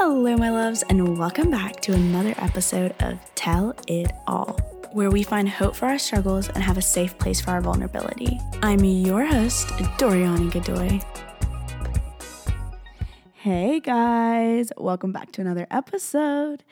Hello, my loves, and welcome back to another episode of Tell It All, where we find hope for our struggles and have a safe place for our vulnerability. I'm your host, Doriani Godoy. Hey guys, welcome back to another episode.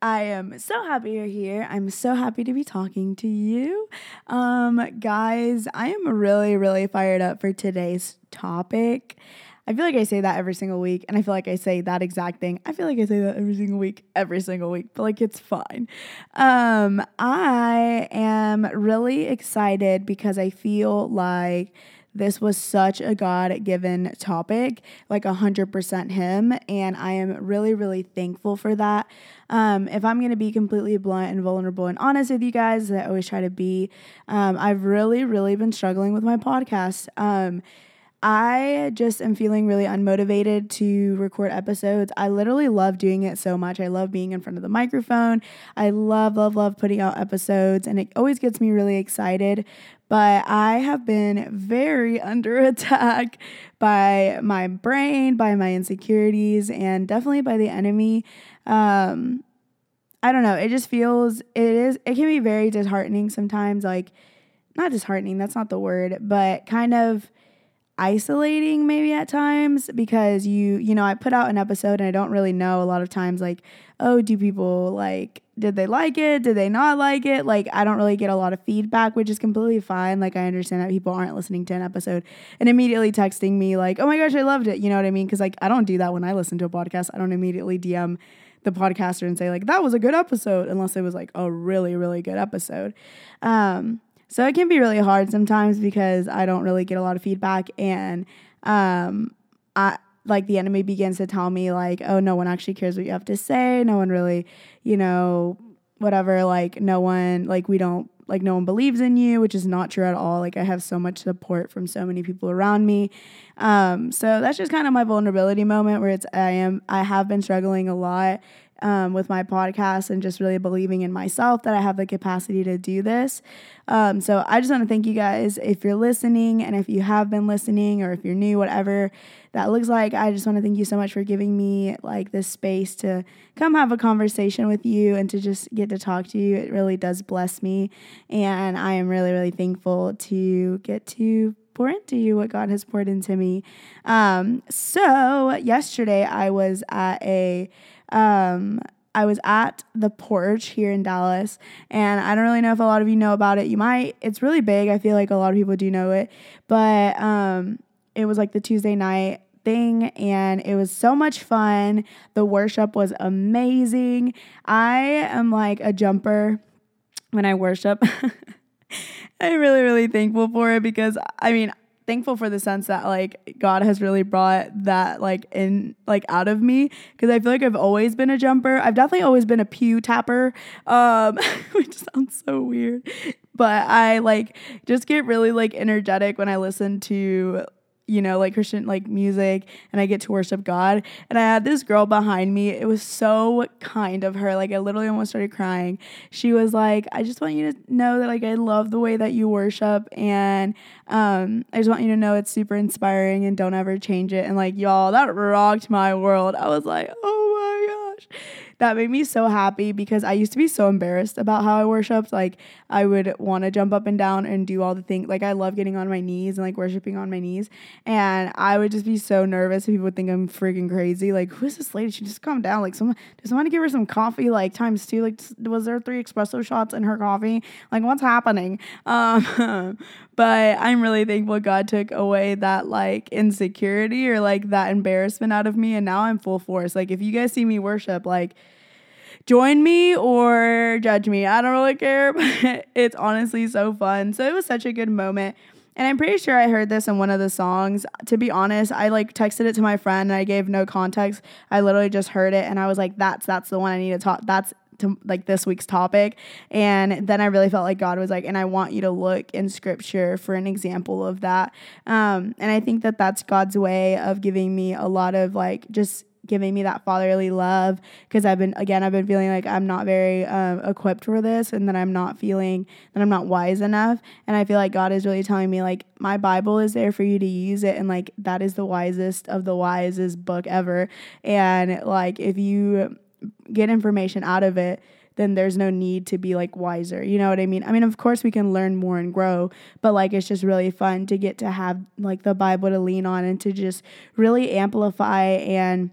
I am so happy you're here. I'm so happy to be talking to you. Um, guys, I am really, really fired up for today's topic. I feel like I say that every single week, and I feel like I say that exact thing. I feel like I say that every single week, every single week, but like it's fine. Um, I am really excited because I feel like this was such a God given topic, like 100% Him. And I am really, really thankful for that. Um, if I'm going to be completely blunt and vulnerable and honest with you guys, I always try to be, um, I've really, really been struggling with my podcast. Um, I just am feeling really unmotivated to record episodes. I literally love doing it so much. I love being in front of the microphone. I love, love, love putting out episodes, and it always gets me really excited. But I have been very under attack by my brain, by my insecurities, and definitely by the enemy. Um, I don't know. It just feels, it is, it can be very disheartening sometimes. Like, not disheartening, that's not the word, but kind of isolating maybe at times because you you know I put out an episode and I don't really know a lot of times like oh do people like did they like it? Did they not like it? Like I don't really get a lot of feedback which is completely fine. Like I understand that people aren't listening to an episode and immediately texting me like oh my gosh I loved it. You know what I mean? Because like I don't do that when I listen to a podcast. I don't immediately DM the podcaster and say like that was a good episode unless it was like a really really good episode. Um so it can be really hard sometimes because I don't really get a lot of feedback and um I like the enemy begins to tell me like, "Oh, no one actually cares what you have to say. No one really, you know, whatever, like no one like we don't like no one believes in you, which is not true at all. Like I have so much support from so many people around me. Um, so that's just kind of my vulnerability moment where it's I am I have been struggling a lot um, with my podcast and just really believing in myself that I have the capacity to do this. Um, so I just want to thank you guys if you're listening and if you have been listening or if you're new, whatever that looks like. I just want to thank you so much for giving me like this space to come have a conversation with you and to just get to talk to you. It really does bless me. And I am really, really thankful to get to pour into you what God has poured into me. Um, so yesterday I was at a um, I was at the porch here in Dallas, and I don't really know if a lot of you know about it. You might, it's really big. I feel like a lot of people do know it, but um, it was like the Tuesday night thing, and it was so much fun. The worship was amazing. I am like a jumper when I worship. I'm really, really thankful for it because I mean, thankful for the sense that like God has really brought that like in like out of me because I feel like I've always been a jumper. I've definitely always been a pew tapper, um, which sounds so weird, but I like just get really like energetic when I listen to you know, like Christian like music and I get to worship God. And I had this girl behind me. It was so kind of her. Like I literally almost started crying. She was like, I just want you to know that like I love the way that you worship and um I just want you to know it's super inspiring and don't ever change it. And like y'all, that rocked my world. I was like, oh my gosh that made me so happy because I used to be so embarrassed about how I worshiped. Like I would want to jump up and down and do all the things. Like I love getting on my knees and like worshiping on my knees. And I would just be so nervous. People would think I'm freaking crazy. Like who is this lady? She just calm down. Like someone does someone give her some coffee? Like times two. Like was there three espresso shots in her coffee? Like what's happening? Um, but I'm really thankful God took away that like insecurity or like that embarrassment out of me. And now I'm full force. Like if you guys see me worship, like join me or judge me. I don't really care, but it's honestly so fun. So it was such a good moment. And I'm pretty sure I heard this in one of the songs. To be honest, I like texted it to my friend and I gave no context. I literally just heard it and I was like, that's that's the one I need to talk. That's to like this week's topic. And then I really felt like God was like, and I want you to look in scripture for an example of that. Um, and I think that that's God's way of giving me a lot of like just giving me that fatherly love because I've been again I've been feeling like I'm not very um, equipped for this and that I'm not feeling that I'm not wise enough and I feel like God is really telling me like my Bible is there for you to use it and like that is the wisest of the wisest book ever and like if you get information out of it then there's no need to be like wiser. You know what I mean? I mean, of course we can learn more and grow, but like it's just really fun to get to have like the Bible to lean on and to just really amplify and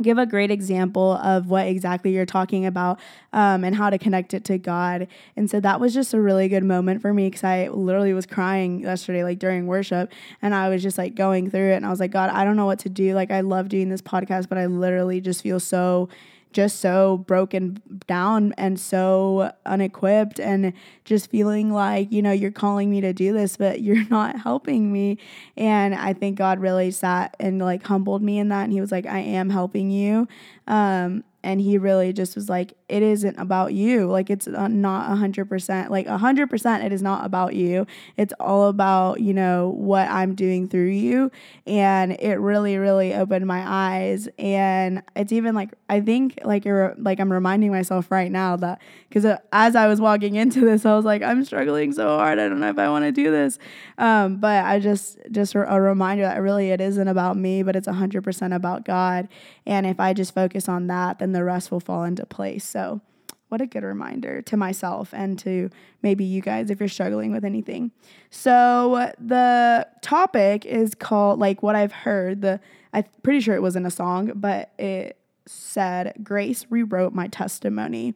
give a great example of what exactly you're talking about um, and how to connect it to God. And so that was just a really good moment for me because I literally was crying yesterday, like during worship, and I was just like going through it. And I was like, God, I don't know what to do. Like, I love doing this podcast, but I literally just feel so just so broken down and so unequipped and just feeling like, you know, you're calling me to do this, but you're not helping me. And I think God really sat and like humbled me in that. And He was like, I am helping you. Um, and he really just was like it isn't about you. Like it's not 100% like 100% it is not about you. It's all about you know what i'm doing through you. And it really really opened my eyes. And it's even like i think like you're like i'm reminding myself right now that because uh, as i was walking into this i was like i'm struggling so hard. I don't know if i want to do this. Um, but i just just a reminder that really it isn't about me but it's 100% about god. And if i just focus on that then then the rest will fall into place. So, what a good reminder to myself and to maybe you guys if you're struggling with anything. So, the topic is called like what I've heard. The I'm pretty sure it wasn't a song, but it said Grace rewrote my testimony.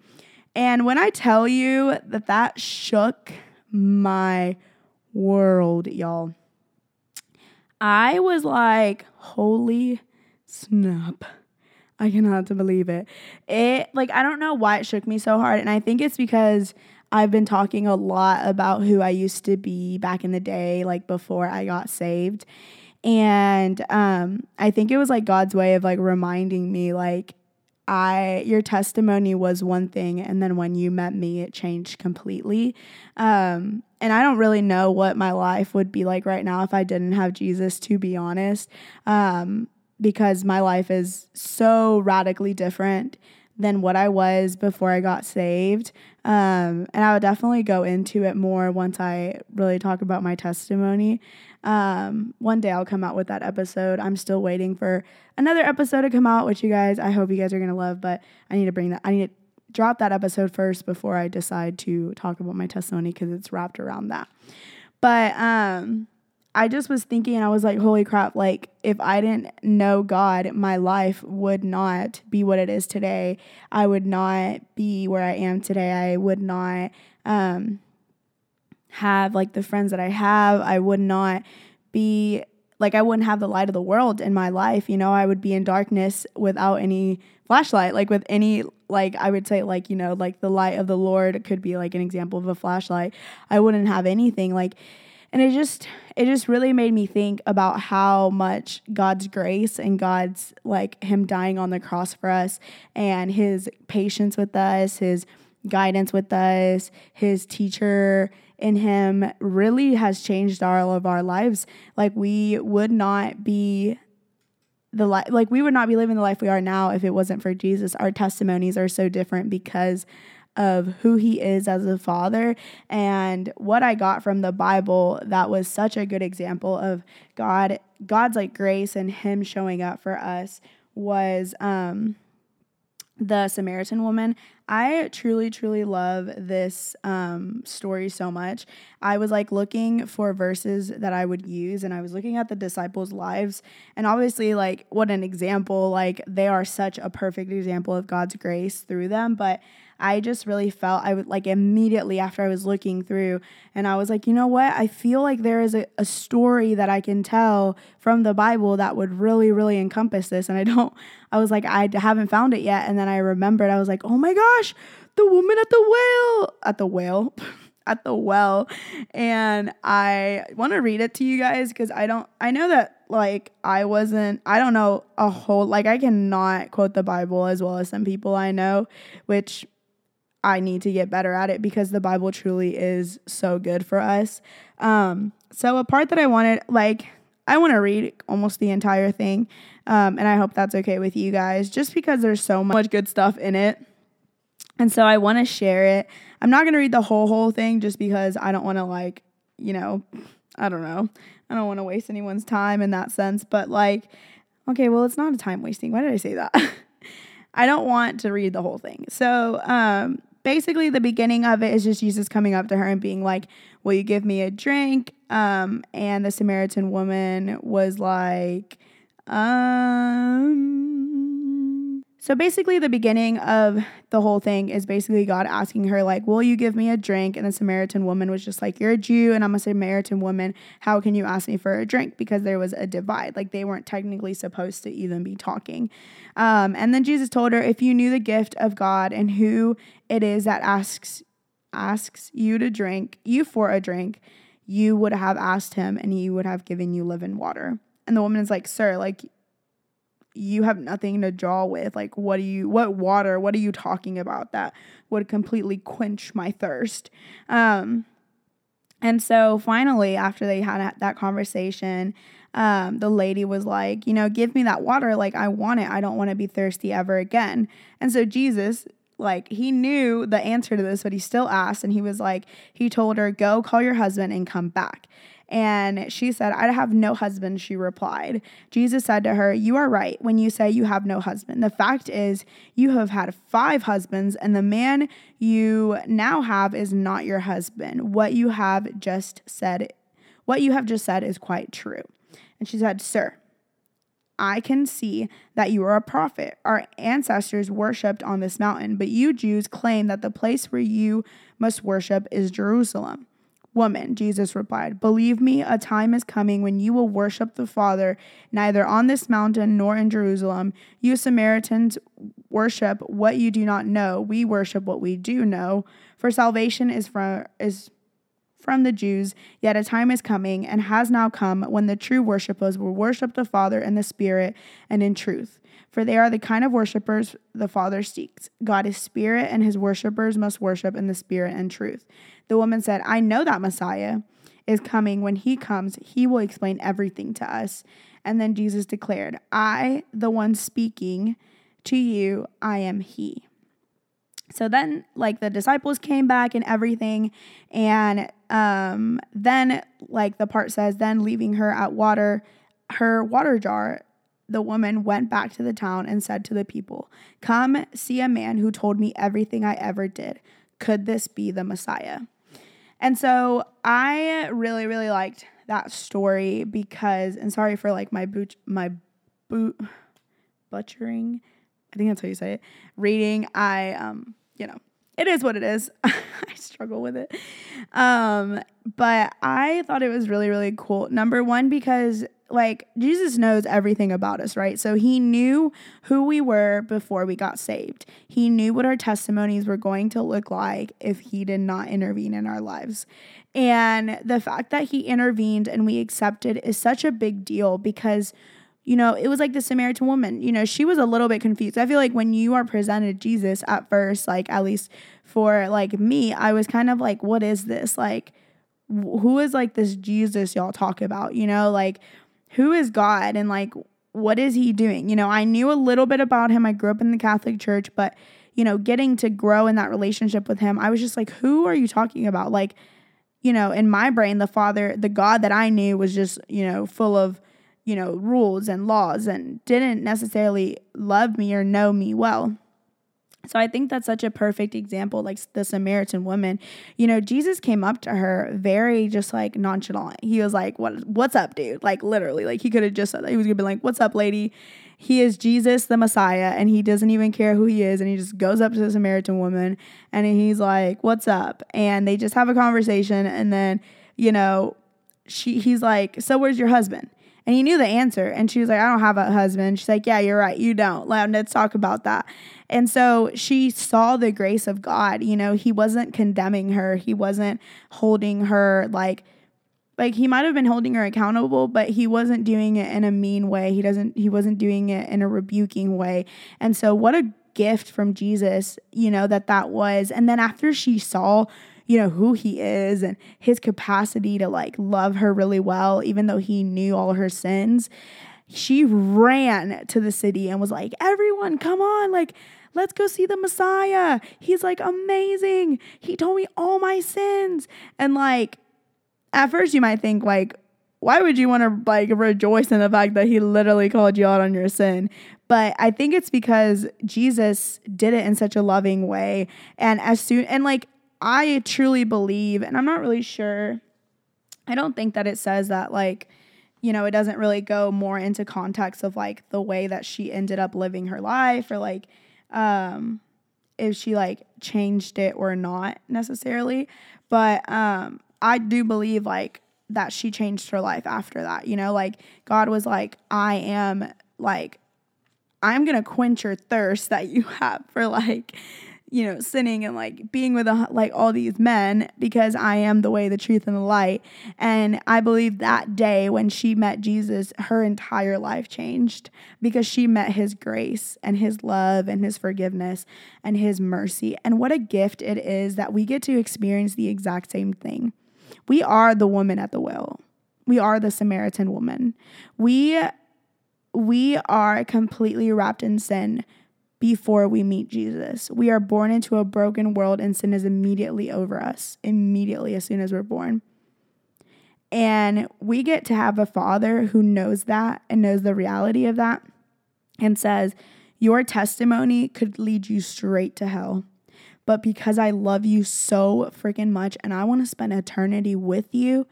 And when I tell you that that shook my world, y'all. I was like, holy snap. I cannot believe it. It like I don't know why it shook me so hard and I think it's because I've been talking a lot about who I used to be back in the day like before I got saved. And um I think it was like God's way of like reminding me like I your testimony was one thing and then when you met me it changed completely. Um and I don't really know what my life would be like right now if I didn't have Jesus to be honest. Um because my life is so radically different than what I was before I got saved. Um, and I would definitely go into it more once I really talk about my testimony. Um, one day I'll come out with that episode. I'm still waiting for another episode to come out, which you guys, I hope you guys are going to love, but I need to bring that, I need to drop that episode first before I decide to talk about my testimony because it's wrapped around that. But, um, I just was thinking, I was like, holy crap, like if I didn't know God, my life would not be what it is today. I would not be where I am today. I would not um, have like the friends that I have. I would not be like, I wouldn't have the light of the world in my life. You know, I would be in darkness without any flashlight, like with any, like, I would say, like, you know, like the light of the Lord could be like an example of a flashlight. I wouldn't have anything. Like, and it just it just really made me think about how much God's grace and God's like him dying on the cross for us and his patience with us, his guidance with us, his teacher in him really has changed all of our lives. Like we would not be the life like we would not be living the life we are now if it wasn't for Jesus. Our testimonies are so different because of who he is as a father and what I got from the Bible that was such a good example of God God's like grace and him showing up for us was um the Samaritan woman. I truly, truly love this um, story so much. I was like looking for verses that I would use, and I was looking at the disciples' lives. And obviously, like, what an example. Like, they are such a perfect example of God's grace through them. But I just really felt I would like immediately after I was looking through and I was like, you know what? I feel like there is a, a story that I can tell from the Bible that would really, really encompass this. And I don't, I was like, I haven't found it yet. And then I remembered, I was like, oh my gosh, the woman at the whale, at the whale. at the well and I want to read it to you guys because I don't I know that like I wasn't I don't know a whole like I cannot quote the Bible as well as some people I know which I need to get better at it because the Bible truly is so good for us. Um, so, a part that I wanted, like, I want to read almost the entire thing. Um, and I hope that's okay with you guys, just because there's so much good stuff in it. And so I want to share it. I'm not going to read the whole, whole thing just because I don't want to, like, you know, I don't know. I don't want to waste anyone's time in that sense. But, like, okay, well, it's not a time wasting. Why did I say that? I don't want to read the whole thing. So, um, basically, the beginning of it is just Jesus coming up to her and being like, Will you give me a drink? Um, and the Samaritan woman was like, um, so basically, the beginning of the whole thing is basically God asking her, like, Will you give me a drink? And the Samaritan woman was just like, You're a Jew and I'm a Samaritan woman. How can you ask me for a drink? Because there was a divide. Like, they weren't technically supposed to even be talking. Um, and then Jesus told her, If you knew the gift of God and who it is that asks asks you to drink, you for a drink, you would have asked him and he would have given you living water. And the woman is like, Sir, like, you have nothing to draw with. Like, what do you, what water, what are you talking about that would completely quench my thirst? Um, and so finally, after they had that conversation, um, the lady was like, you know, give me that water. Like, I want it. I don't want to be thirsty ever again. And so Jesus, like, he knew the answer to this, but he still asked. And he was like, he told her, go call your husband and come back. And she said, I have no husband, she replied. Jesus said to her, You are right when you say you have no husband. The fact is, you have had five husbands, and the man you now have is not your husband. What you have just said, what you have just said is quite true. And she said, Sir, I can see that you are a prophet. Our ancestors worshipped on this mountain, but you Jews claim that the place where you must worship is Jerusalem. Woman, Jesus replied, Believe me, a time is coming when you will worship the Father neither on this mountain nor in Jerusalem. You Samaritans worship what you do not know. We worship what we do know. For salvation is from is from the Jews, yet a time is coming and has now come when the true worshippers will worship the Father in the Spirit and in truth. For they are the kind of worshippers the Father seeks. God is spirit, and his worshippers must worship in the Spirit and truth. The woman said, I know that Messiah is coming. When he comes, he will explain everything to us. And then Jesus declared, I, the one speaking to you, I am he. So then, like, the disciples came back and everything. And um, then, like, the part says, then leaving her at water, her water jar, the woman went back to the town and said to the people, Come see a man who told me everything I ever did. Could this be the Messiah? And so I really, really liked that story because, and sorry for like my boot, my boot, butchering. I think that's how you say it. Reading, I, um, you know, it is what it is. I struggle with it. Um, but I thought it was really, really cool. Number one, because like Jesus knows everything about us, right? So he knew who we were before we got saved. He knew what our testimonies were going to look like if he did not intervene in our lives. And the fact that he intervened and we accepted is such a big deal because you know, it was like the Samaritan woman. You know, she was a little bit confused. I feel like when you are presented Jesus at first, like at least for like me, I was kind of like, what is this? Like, who is like this Jesus y'all talk about? You know, like who is God and like what is he doing? You know, I knew a little bit about him. I grew up in the Catholic Church, but you know, getting to grow in that relationship with him, I was just like, who are you talking about? Like, you know, in my brain, the Father, the God that I knew was just, you know, full of, you know, rules and laws and didn't necessarily love me or know me well. So I think that's such a perfect example, like the Samaritan woman. You know, Jesus came up to her very just like nonchalant. He was like, "What? What's up, dude?" Like literally, like he could have just said that. He was gonna be like, "What's up, lady?" He is Jesus, the Messiah, and he doesn't even care who he is. And he just goes up to the Samaritan woman and he's like, "What's up?" And they just have a conversation, and then you know, she he's like, "So where's your husband?" And he knew the answer. And she was like, I don't have a husband. She's like, Yeah, you're right. You don't. Let's talk about that. And so she saw the grace of God. You know, he wasn't condemning her, he wasn't holding her like, like he might have been holding her accountable but he wasn't doing it in a mean way he doesn't he wasn't doing it in a rebuking way and so what a gift from jesus you know that that was and then after she saw you know, who he is and his capacity to like love her really well, even though he knew all her sins, she ran to the city and was like, Everyone, come on, like, let's go see the Messiah. He's like amazing. He told me all my sins. And like, at first, you might think, like, why would you want to like rejoice in the fact that he literally called you out on your sin? But I think it's because Jesus did it in such a loving way. And as soon, and like, I truly believe, and I'm not really sure, I don't think that it says that, like, you know, it doesn't really go more into context of like the way that she ended up living her life or like um if she like changed it or not necessarily. But um I do believe like that she changed her life after that. You know, like God was like, I am like I'm going to quench your thirst that you have for like, you know, sinning and like being with a, like all these men because I am the way, the truth, and the light. And I believe that day when she met Jesus, her entire life changed because she met his grace and his love and his forgiveness and his mercy. And what a gift it is that we get to experience the exact same thing. We are the woman at the well. We are the Samaritan woman. We we are completely wrapped in sin before we meet Jesus. We are born into a broken world and sin is immediately over us, immediately as soon as we're born. And we get to have a father who knows that and knows the reality of that and says, Your testimony could lead you straight to hell. But because I love you so freaking much and I want to spend eternity with you,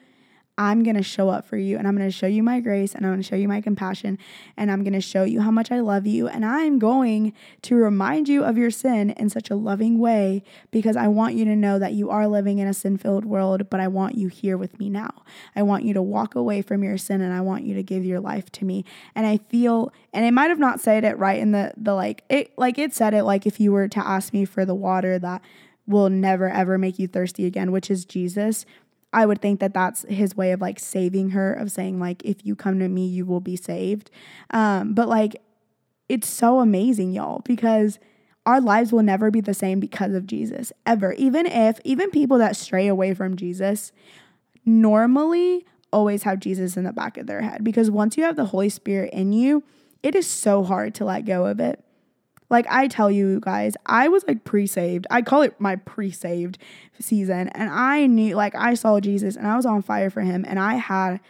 I'm going to show up for you and I'm going to show you my grace and I'm going to show you my compassion and I'm going to show you how much I love you. And I'm going to remind you of your sin in such a loving way because I want you to know that you are living in a sin filled world, but I want you here with me now. I want you to walk away from your sin and I want you to give your life to me. And I feel, and I might have not said it right in the, the like, it, like it said it like if you were to ask me for the water that will never ever make you thirsty again, which is Jesus. I would think that that's his way of like saving her, of saying, like, if you come to me, you will be saved. Um, but like, it's so amazing, y'all, because our lives will never be the same because of Jesus, ever. Even if, even people that stray away from Jesus normally always have Jesus in the back of their head because once you have the Holy Spirit in you, it is so hard to let go of it. Like I tell you guys, I was like pre-saved. I call it my pre-saved season. And I knew like I saw Jesus and I was on fire for him and I had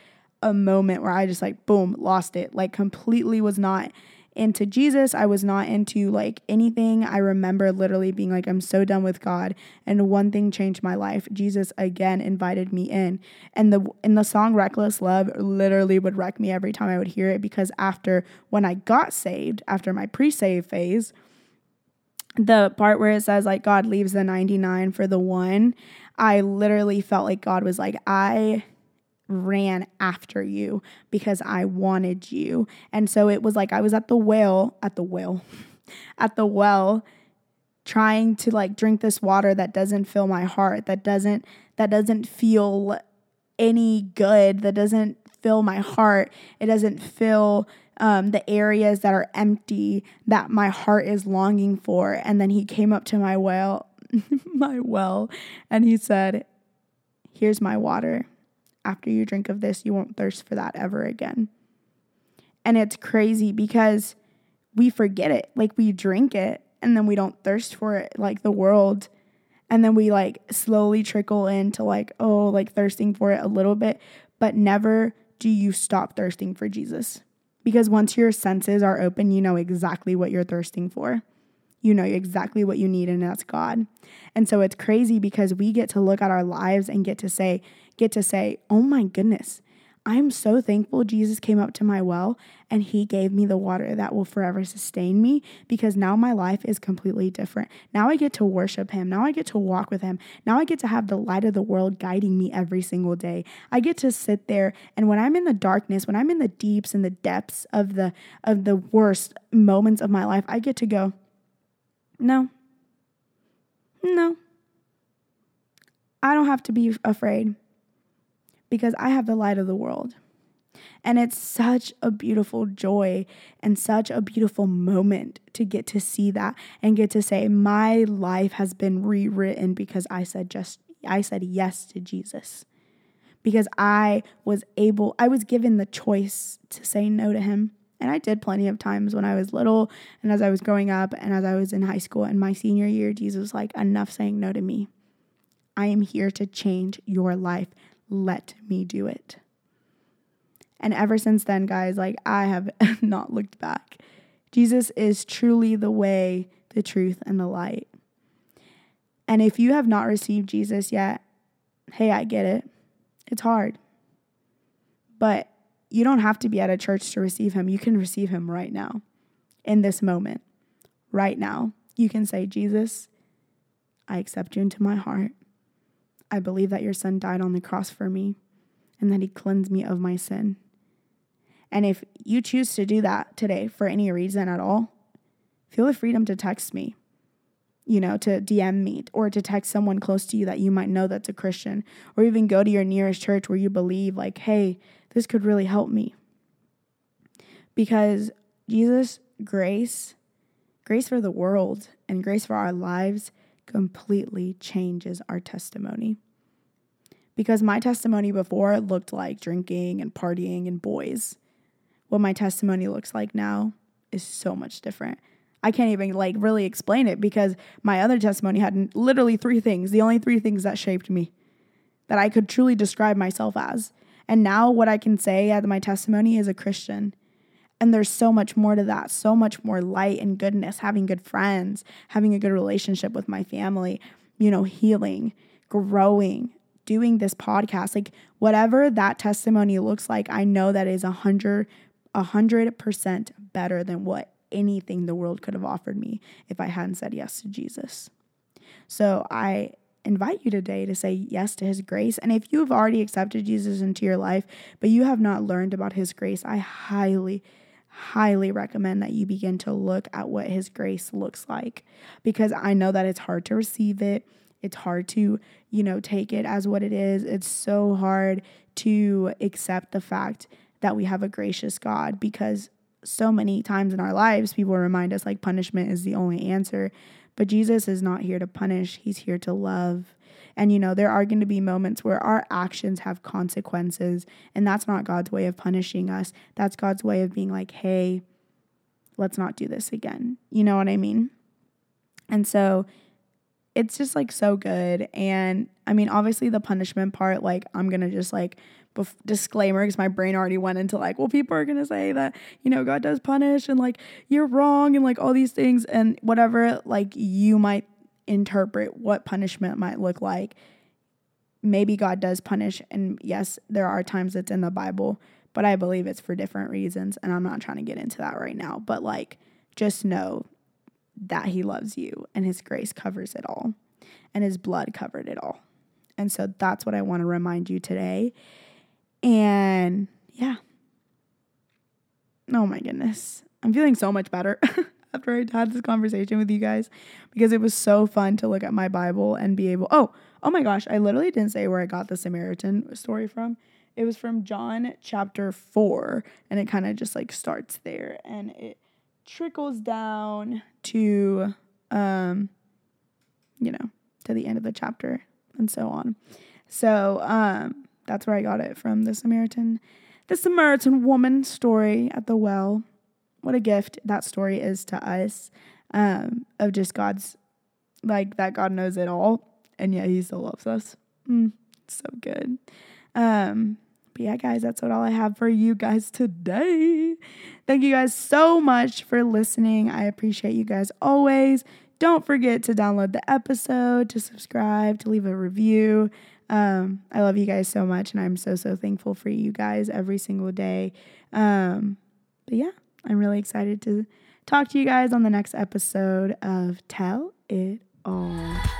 a moment where I just like boom, lost it. Like completely was not into Jesus. I was not into like anything. I remember literally being like, I'm so done with God. And one thing changed my life. Jesus again invited me in. And the in the song Reckless Love literally would wreck me every time I would hear it because after when I got saved, after my pre-save phase, the part where it says like God leaves the 99 for the one, I literally felt like God was like, I ran after you because I wanted you. And so it was like I was at the well, at the well, at the well trying to like drink this water that doesn't fill my heart, that doesn't that doesn't feel any good, that doesn't fill my heart. It doesn't fill um, the areas that are empty that my heart is longing for. And then he came up to my well, my well, and he said, Here's my water after you drink of this, you won't thirst for that ever again. And it's crazy because we forget it. Like we drink it and then we don't thirst for it like the world. And then we like slowly trickle into like, oh, like thirsting for it a little bit, but never do you stop thirsting for Jesus. Because once your senses are open, you know exactly what you're thirsting for. You know exactly what you need, and that's God. And so it's crazy because we get to look at our lives and get to say, get to say, oh my goodness, I'm so thankful Jesus came up to my well and he gave me the water that will forever sustain me because now my life is completely different. Now I get to worship him. Now I get to walk with him. Now I get to have the light of the world guiding me every single day. I get to sit there and when I'm in the darkness, when I'm in the deeps and the depths of the of the worst moments of my life, I get to go, "No. No. I don't have to be afraid." Because I have the light of the world. And it's such a beautiful joy and such a beautiful moment to get to see that and get to say, My life has been rewritten because I said just I said yes to Jesus because I was able, I was given the choice to say no to him. And I did plenty of times when I was little and as I was growing up and as I was in high school and my senior year, Jesus was like, enough saying no to me. I am here to change your life. Let me do it. And ever since then, guys, like I have not looked back. Jesus is truly the way, the truth, and the light. And if you have not received Jesus yet, hey, I get it. It's hard. But you don't have to be at a church to receive him. You can receive him right now, in this moment, right now. You can say, Jesus, I accept you into my heart. I believe that your son died on the cross for me and that he cleansed me of my sin. And if you choose to do that today for any reason at all, feel the freedom to text me, you know, to DM me or to text someone close to you that you might know that's a Christian, or even go to your nearest church where you believe, like, hey, this could really help me. Because Jesus' grace, grace for the world, and grace for our lives completely changes our testimony. Because my testimony before looked like drinking and partying and boys what my testimony looks like now is so much different. I can't even like really explain it because my other testimony had literally three things, the only three things that shaped me that I could truly describe myself as. And now what I can say as my testimony is a Christian. And there's so much more to that, so much more light and goodness, having good friends, having a good relationship with my family, you know, healing, growing, doing this podcast, like whatever that testimony looks like, I know that is a hundred a 100% better than what anything the world could have offered me if I hadn't said yes to Jesus. So I invite you today to say yes to his grace. And if you have already accepted Jesus into your life, but you have not learned about his grace, I highly, highly recommend that you begin to look at what his grace looks like because I know that it's hard to receive it. It's hard to, you know, take it as what it is. It's so hard to accept the fact that we have a gracious God because so many times in our lives, people remind us like punishment is the only answer. But Jesus is not here to punish, He's here to love. And, you know, there are going to be moments where our actions have consequences, and that's not God's way of punishing us. That's God's way of being like, hey, let's not do this again. You know what I mean? And so it's just like so good. And I mean, obviously, the punishment part, like, I'm going to just like, bef- disclaimer because my brain already went into like, well, people are gonna say that you know God does punish and like you're wrong and like all these things and whatever like you might interpret what punishment might look like. Maybe God does punish, and yes, there are times it's in the Bible, but I believe it's for different reasons, and I'm not trying to get into that right now. But like, just know that He loves you, and His grace covers it all, and His blood covered it all. And so that's what I want to remind you today. And yeah. Oh my goodness. I'm feeling so much better after I had this conversation with you guys because it was so fun to look at my Bible and be able. Oh, oh my gosh. I literally didn't say where I got the Samaritan story from. It was from John chapter 4, and it kind of just like starts there and it trickles down to, um, you know, to the end of the chapter and so on. So, um, that's where I got it from the Samaritan, the Samaritan woman story at the well. What a gift that story is to us um, of just God's, like that God knows it all, and yet He still loves us. Mm, so good. Um, but yeah, guys, that's what all I have for you guys today. Thank you guys so much for listening. I appreciate you guys always. Don't forget to download the episode, to subscribe, to leave a review. Um, I love you guys so much, and I'm so, so thankful for you guys every single day. Um, but yeah, I'm really excited to talk to you guys on the next episode of Tell It All.